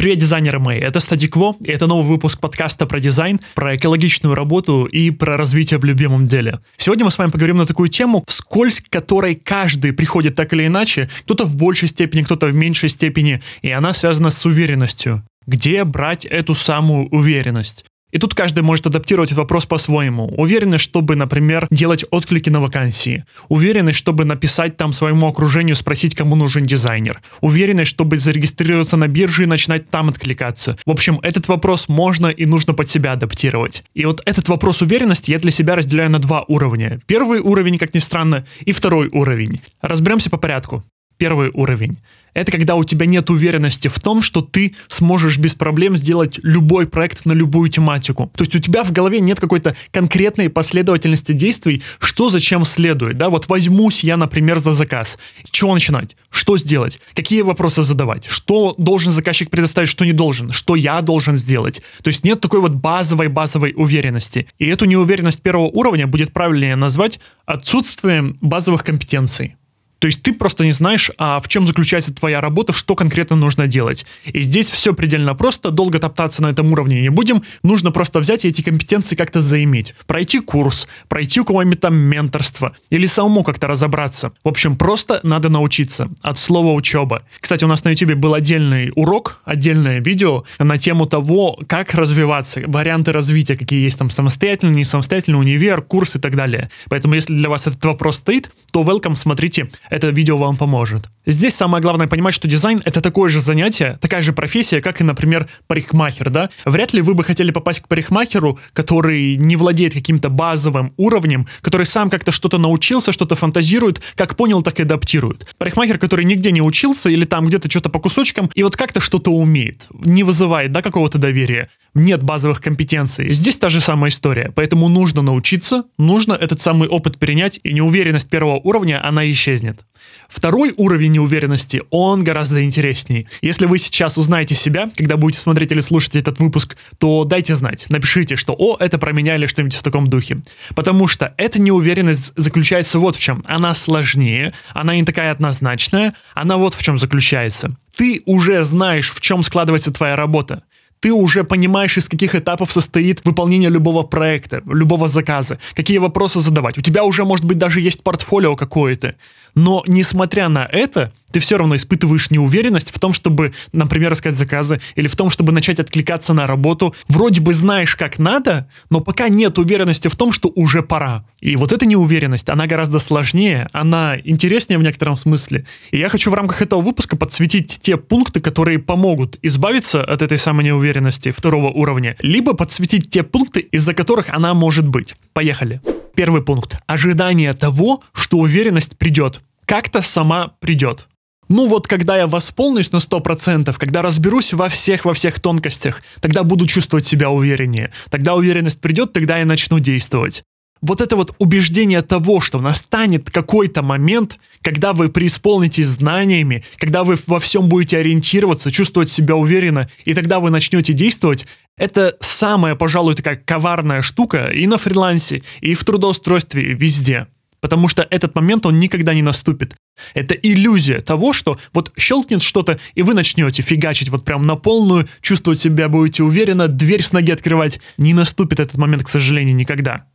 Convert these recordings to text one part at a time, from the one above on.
Привет, дизайнеры мои, это Стадик Во, и это новый выпуск подкаста про дизайн, про экологичную работу и про развитие в любимом деле. Сегодня мы с вами поговорим на такую тему, вскользь которой каждый приходит так или иначе, кто-то в большей степени, кто-то в меньшей степени, и она связана с уверенностью. Где брать эту самую уверенность? И тут каждый может адаптировать вопрос по-своему. Уверенность, чтобы, например, делать отклики на вакансии. Уверенность, чтобы написать там своему окружению, спросить, кому нужен дизайнер. Уверенность, чтобы зарегистрироваться на бирже и начинать там откликаться. В общем, этот вопрос можно и нужно под себя адаптировать. И вот этот вопрос уверенности я для себя разделяю на два уровня. Первый уровень, как ни странно, и второй уровень. Разберемся по порядку. Первый уровень это когда у тебя нет уверенности в том, что ты сможешь без проблем сделать любой проект на любую тематику. То есть у тебя в голове нет какой-то конкретной последовательности действий, что зачем следует. Да, вот возьмусь я, например, за заказ. чего начинать? Что сделать? Какие вопросы задавать? Что должен заказчик предоставить, что не должен? Что я должен сделать? То есть нет такой вот базовой-базовой уверенности. И эту неуверенность первого уровня будет правильнее назвать отсутствием базовых компетенций. То есть ты просто не знаешь, а в чем заключается твоя работа, что конкретно нужно делать. И здесь все предельно просто, долго топтаться на этом уровне не будем, нужно просто взять и эти компетенции как-то заиметь. Пройти курс, пройти у кого-нибудь там менторство, или самому как-то разобраться. В общем, просто надо научиться. От слова учеба. Кстати, у нас на YouTube был отдельный урок, отдельное видео на тему того, как развиваться, варианты развития, какие есть там самостоятельный, не самостоятельный, универ, курс и так далее. Поэтому, если для вас этот вопрос стоит, то welcome, смотрите это видео вам поможет. Здесь самое главное понимать, что дизайн — это такое же занятие, такая же профессия, как и, например, парикмахер, да? Вряд ли вы бы хотели попасть к парикмахеру, который не владеет каким-то базовым уровнем, который сам как-то что-то научился, что-то фантазирует, как понял, так и адаптирует. Парикмахер, который нигде не учился или там где-то что-то по кусочкам, и вот как-то что-то умеет, не вызывает, да, какого-то доверия нет базовых компетенций. Здесь та же самая история, поэтому нужно научиться, нужно этот самый опыт перенять, и неуверенность первого уровня, она исчезнет. Второй уровень неуверенности, он гораздо интересней. Если вы сейчас узнаете себя, когда будете смотреть или слушать этот выпуск, то дайте знать, напишите, что «О, это про меня» или что-нибудь в таком духе. Потому что эта неуверенность заключается вот в чем. Она сложнее, она не такая однозначная, она вот в чем заключается. Ты уже знаешь, в чем складывается твоя работа ты уже понимаешь, из каких этапов состоит выполнение любого проекта, любого заказа, какие вопросы задавать. У тебя уже, может быть, даже есть портфолио какое-то. Но, несмотря на это, ты все равно испытываешь неуверенность в том, чтобы, например, искать заказы, или в том, чтобы начать откликаться на работу. Вроде бы знаешь, как надо, но пока нет уверенности в том, что уже пора. И вот эта неуверенность, она гораздо сложнее, она интереснее в некотором смысле. И я хочу в рамках этого выпуска подсветить те пункты, которые помогут избавиться от этой самой неуверенности второго уровня, либо подсветить те пункты, из-за которых она может быть. Поехали. Первый пункт. Ожидание того, что уверенность придет. Как-то сама придет. Ну вот, когда я восполнюсь на 100%, когда разберусь во всех, во всех тонкостях, тогда буду чувствовать себя увереннее. Тогда уверенность придет, тогда я начну действовать. Вот это вот убеждение того, что настанет какой-то момент, когда вы преисполнитесь знаниями, когда вы во всем будете ориентироваться, чувствовать себя уверенно, и тогда вы начнете действовать, это самая, пожалуй, такая коварная штука и на фрилансе, и в трудоустройстве, везде. Потому что этот момент, он никогда не наступит. Это иллюзия того, что вот щелкнет что-то, и вы начнете фигачить вот прям на полную, чувствовать себя будете уверенно, дверь с ноги открывать. Не наступит этот момент, к сожалению, никогда.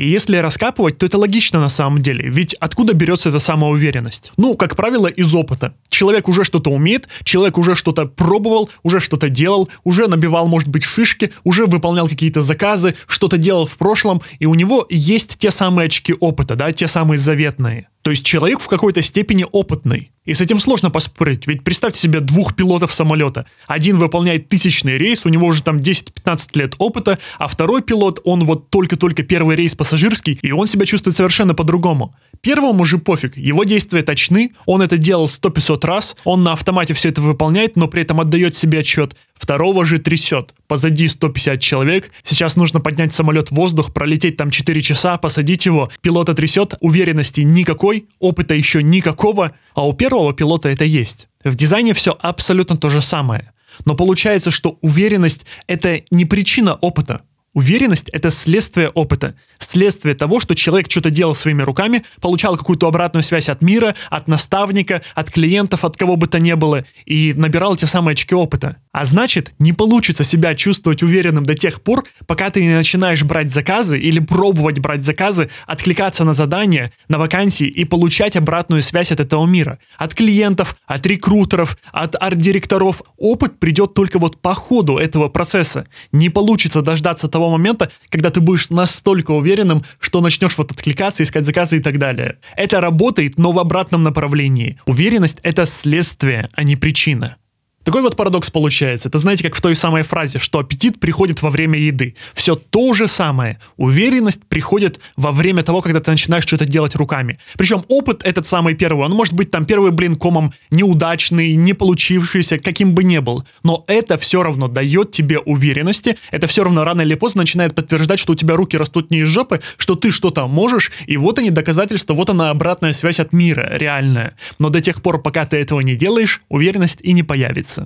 И если раскапывать, то это логично на самом деле, ведь откуда берется эта самоуверенность? Ну, как правило, из опыта. Человек уже что-то умеет, человек уже что-то пробовал, уже что-то делал, уже набивал, может быть, шишки, уже выполнял какие-то заказы, что-то делал в прошлом, и у него есть те самые очки опыта, да, те самые заветные. То есть человек в какой-то степени опытный. И с этим сложно поспорить, ведь представьте себе двух пилотов самолета. Один выполняет тысячный рейс, у него уже там 10-15 лет опыта, а второй пилот, он вот только-только первый рейс пассажирский, и он себя чувствует совершенно по-другому. Первому же пофиг, его действия точны, он это делал 100-500 раз, он на автомате все это выполняет, но при этом отдает себе отчет. Второго же трясет. Позади 150 человек, сейчас нужно поднять самолет в воздух, пролететь там 4 часа, посадить его, пилота трясет, уверенности никакой, опыта еще никакого, а у первого пилота это есть. В дизайне все абсолютно то же самое. Но получается, что уверенность — это не причина опыта. Уверенность — это следствие опыта, следствие того, что человек что-то делал своими руками, получал какую-то обратную связь от мира, от наставника, от клиентов, от кого бы то ни было, и набирал те самые очки опыта. А значит, не получится себя чувствовать уверенным до тех пор, пока ты не начинаешь брать заказы или пробовать брать заказы, откликаться на задания, на вакансии и получать обратную связь от этого мира. От клиентов, от рекрутеров, от арт-директоров. Опыт придет только вот по ходу этого процесса. Не получится дождаться того, того момента, когда ты будешь настолько уверенным, что начнешь вот откликаться, искать заказы и так далее. Это работает, но в обратном направлении. Уверенность — это следствие, а не причина. Такой вот парадокс получается. Это знаете, как в той самой фразе, что аппетит приходит во время еды. Все то же самое. Уверенность приходит во время того, когда ты начинаешь что-то делать руками. Причем опыт этот самый первый, он может быть там первый блин комом неудачный, не получившийся, каким бы ни был. Но это все равно дает тебе уверенности, это все равно рано или поздно начинает подтверждать, что у тебя руки растут не из жопы, что ты что-то можешь, и вот они доказательства, вот она обратная связь от мира, реальная. Но до тех пор, пока ты этого не делаешь, уверенность и не появится.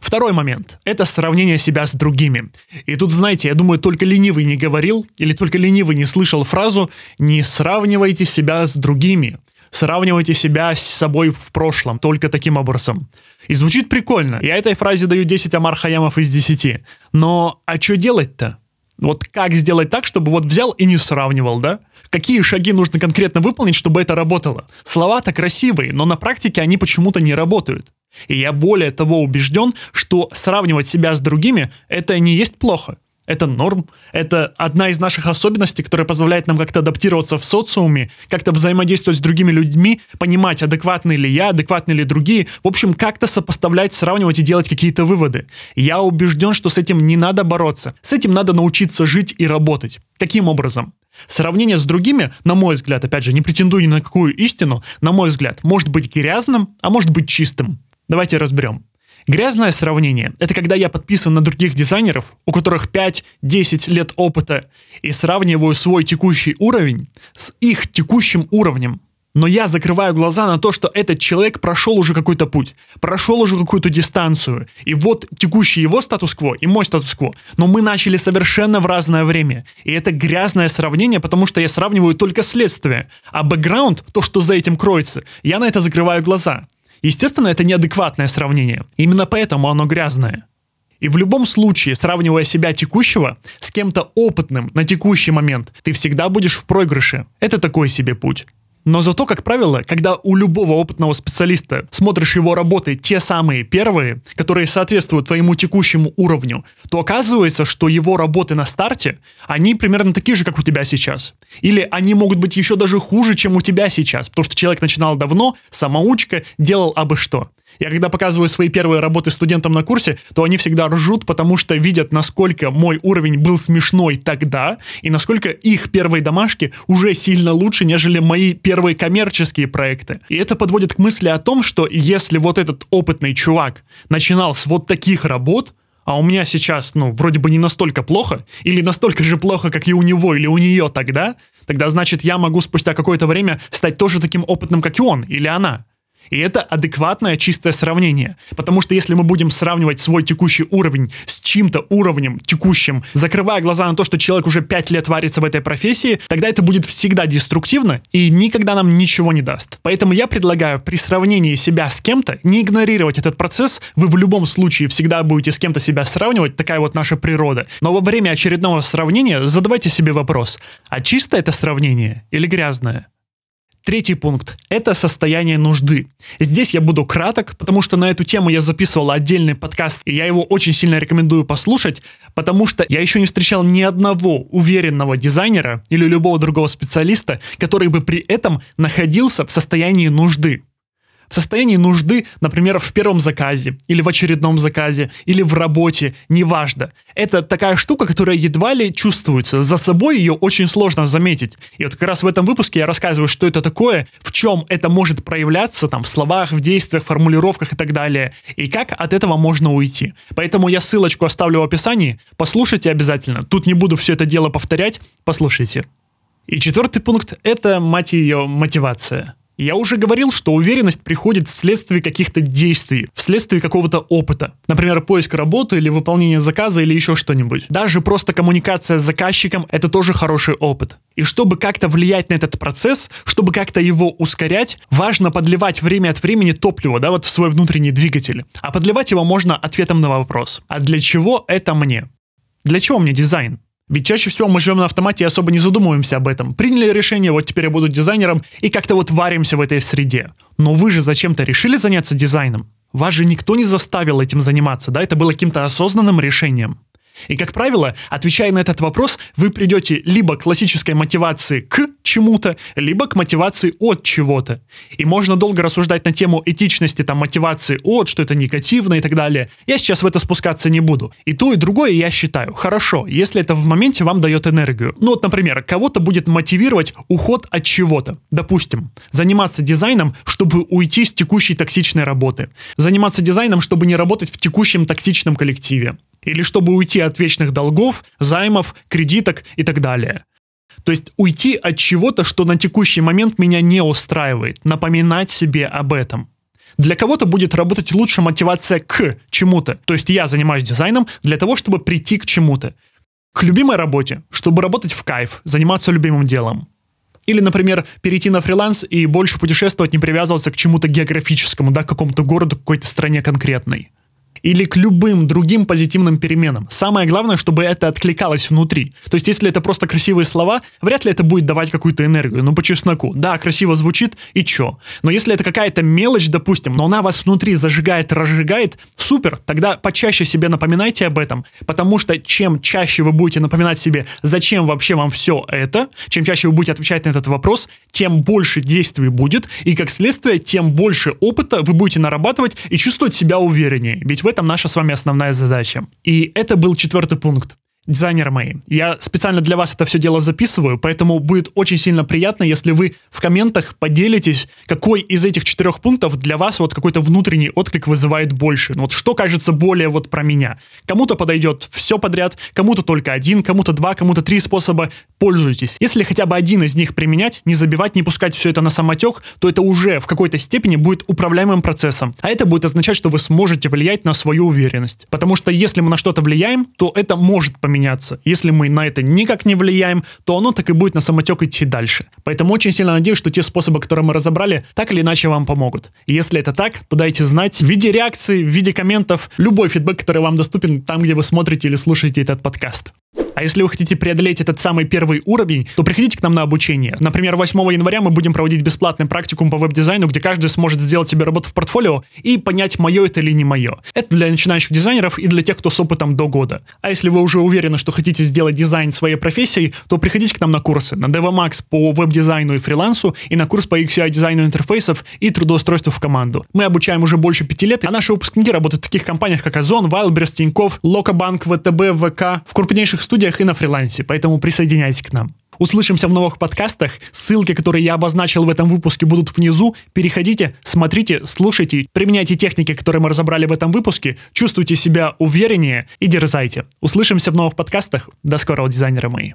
Второй момент – это сравнение себя с другими. И тут, знаете, я думаю, только ленивый не говорил или только ленивый не слышал фразу «не сравнивайте себя с другими». Сравнивайте себя с собой в прошлом, только таким образом. И звучит прикольно. Я этой фразе даю 10 Амар Хаямов из 10. Но а что делать-то? Вот как сделать так, чтобы вот взял и не сравнивал, да? Какие шаги нужно конкретно выполнить, чтобы это работало? Слова-то красивые, но на практике они почему-то не работают. И я более того убежден, что сравнивать себя с другими – это не есть плохо. Это норм. Это одна из наших особенностей, которая позволяет нам как-то адаптироваться в социуме, как-то взаимодействовать с другими людьми, понимать, адекватны ли я, адекватны ли другие. В общем, как-то сопоставлять, сравнивать и делать какие-то выводы. Я убежден, что с этим не надо бороться. С этим надо научиться жить и работать. Каким образом? Сравнение с другими, на мой взгляд, опять же, не претендую ни на какую истину, на мой взгляд, может быть грязным, а может быть чистым. Давайте разберем. Грязное сравнение – это когда я подписан на других дизайнеров, у которых 5-10 лет опыта, и сравниваю свой текущий уровень с их текущим уровнем. Но я закрываю глаза на то, что этот человек прошел уже какой-то путь, прошел уже какую-то дистанцию. И вот текущий его статус-кво и мой статус-кво. Но мы начали совершенно в разное время. И это грязное сравнение, потому что я сравниваю только следствие. А бэкграунд, то, что за этим кроется, я на это закрываю глаза. Естественно, это неадекватное сравнение. Именно поэтому оно грязное. И в любом случае, сравнивая себя текущего с кем-то опытным на текущий момент, ты всегда будешь в проигрыше. Это такой себе путь. Но зато, как правило, когда у любого опытного специалиста смотришь его работы те самые первые, которые соответствуют твоему текущему уровню, то оказывается, что его работы на старте, они примерно такие же, как у тебя сейчас. Или они могут быть еще даже хуже, чем у тебя сейчас, потому что человек начинал давно, самоучка, делал абы что. Я когда показываю свои первые работы студентам на курсе, то они всегда ржут, потому что видят, насколько мой уровень был смешной тогда, и насколько их первые домашки уже сильно лучше, нежели мои первые коммерческие проекты. И это подводит к мысли о том, что если вот этот опытный чувак начинал с вот таких работ, а у меня сейчас, ну, вроде бы не настолько плохо, или настолько же плохо, как и у него или у нее тогда, тогда значит я могу спустя какое-то время стать тоже таким опытным, как и он или она. И это адекватное чистое сравнение. Потому что если мы будем сравнивать свой текущий уровень с чьим-то уровнем текущим, закрывая глаза на то, что человек уже 5 лет варится в этой профессии, тогда это будет всегда деструктивно и никогда нам ничего не даст. Поэтому я предлагаю при сравнении себя с кем-то не игнорировать этот процесс. Вы в любом случае всегда будете с кем-то себя сравнивать, такая вот наша природа. Но во время очередного сравнения задавайте себе вопрос, а чисто это сравнение или грязное? Третий пункт – это состояние нужды. Здесь я буду краток, потому что на эту тему я записывал отдельный подкаст, и я его очень сильно рекомендую послушать, потому что я еще не встречал ни одного уверенного дизайнера или любого другого специалиста, который бы при этом находился в состоянии нужды состоянии нужды, например, в первом заказе, или в очередном заказе, или в работе, неважно. Это такая штука, которая едва ли чувствуется. За собой ее очень сложно заметить. И вот как раз в этом выпуске я рассказываю, что это такое, в чем это может проявляться, там, в словах, в действиях, формулировках и так далее, и как от этого можно уйти. Поэтому я ссылочку оставлю в описании, послушайте обязательно. Тут не буду все это дело повторять, послушайте. И четвертый пункт — это, мать ее, мотивация. Я уже говорил, что уверенность приходит вследствие каких-то действий, вследствие какого-то опыта. Например, поиск работы или выполнение заказа или еще что-нибудь. Даже просто коммуникация с заказчиком – это тоже хороший опыт. И чтобы как-то влиять на этот процесс, чтобы как-то его ускорять, важно подливать время от времени топливо, да, вот в свой внутренний двигатель. А подливать его можно ответом на вопрос. А для чего это мне? Для чего мне дизайн? Ведь чаще всего мы живем на автомате и особо не задумываемся об этом. Приняли решение, вот теперь я буду дизайнером, и как-то вот варимся в этой среде. Но вы же зачем-то решили заняться дизайном. Вас же никто не заставил этим заниматься, да? Это было каким-то осознанным решением. И, как правило, отвечая на этот вопрос, вы придете либо к классической мотивации к чему-то, либо к мотивации от чего-то. И можно долго рассуждать на тему этичности там мотивации от, что это негативно и так далее. Я сейчас в это спускаться не буду. И то, и другое я считаю. Хорошо, если это в моменте вам дает энергию. Ну вот, например, кого-то будет мотивировать уход от чего-то. Допустим, заниматься дизайном, чтобы уйти с текущей токсичной работы. Заниматься дизайном, чтобы не работать в текущем токсичном коллективе или чтобы уйти от вечных долгов, займов, кредиток и так далее. То есть уйти от чего-то, что на текущий момент меня не устраивает, напоминать себе об этом. Для кого-то будет работать лучше мотивация к чему-то. То есть я занимаюсь дизайном для того, чтобы прийти к чему-то. К любимой работе, чтобы работать в кайф, заниматься любимым делом. Или, например, перейти на фриланс и больше путешествовать, не привязываться к чему-то географическому, да, к какому-то городу, какой-то стране конкретной или к любым другим позитивным переменам. Самое главное, чтобы это откликалось внутри. То есть, если это просто красивые слова, вряд ли это будет давать какую-то энергию. Ну, по чесноку. Да, красиво звучит, и чё? Но если это какая-то мелочь, допустим, но она вас внутри зажигает, разжигает, супер, тогда почаще себе напоминайте об этом, потому что чем чаще вы будете напоминать себе, зачем вообще вам все это, чем чаще вы будете отвечать на этот вопрос, тем больше действий будет, и как следствие, тем больше опыта вы будете нарабатывать и чувствовать себя увереннее. Ведь в этом наша с вами основная задача. И это был четвертый пункт дизайнеры мои. Я специально для вас это все дело записываю, поэтому будет очень сильно приятно, если вы в комментах поделитесь, какой из этих четырех пунктов для вас вот какой-то внутренний отклик вызывает больше. Ну вот что кажется более вот про меня. Кому-то подойдет все подряд, кому-то только один, кому-то два, кому-то три способа. Пользуйтесь. Если хотя бы один из них применять, не забивать, не пускать все это на самотек, то это уже в какой-то степени будет управляемым процессом. А это будет означать, что вы сможете влиять на свою уверенность. Потому что если мы на что-то влияем, то это может поменять меняться. Если мы на это никак не влияем, то оно так и будет на самотек идти дальше. Поэтому очень сильно надеюсь, что те способы, которые мы разобрали, так или иначе вам помогут. Если это так, то дайте знать в виде реакции, в виде комментов, любой фидбэк, который вам доступен там, где вы смотрите или слушаете этот подкаст. А если вы хотите преодолеть этот самый первый уровень, то приходите к нам на обучение. Например, 8 января мы будем проводить бесплатный практикум по веб-дизайну, где каждый сможет сделать себе работу в портфолио и понять, мое это или не мое. Это для начинающих дизайнеров и для тех, кто с опытом до года. А если вы уже уверены, что хотите сделать дизайн своей профессией, то приходите к нам на курсы. На DevMax по веб-дизайну и фрилансу, и на курс по XUI дизайну интерфейсов и трудоустройству в команду. Мы обучаем уже больше пяти лет, а наши выпускники работают в таких компаниях, как Озон, Wildberries, Тинькофф, Локобанк, ВТБ, ВК, в крупнейших студиях студиях и на фрилансе, поэтому присоединяйтесь к нам. Услышимся в новых подкастах. Ссылки, которые я обозначил в этом выпуске, будут внизу. Переходите, смотрите, слушайте, применяйте техники, которые мы разобрали в этом выпуске, чувствуйте себя увереннее и дерзайте. Услышимся в новых подкастах. До скорого, дизайнеры мои.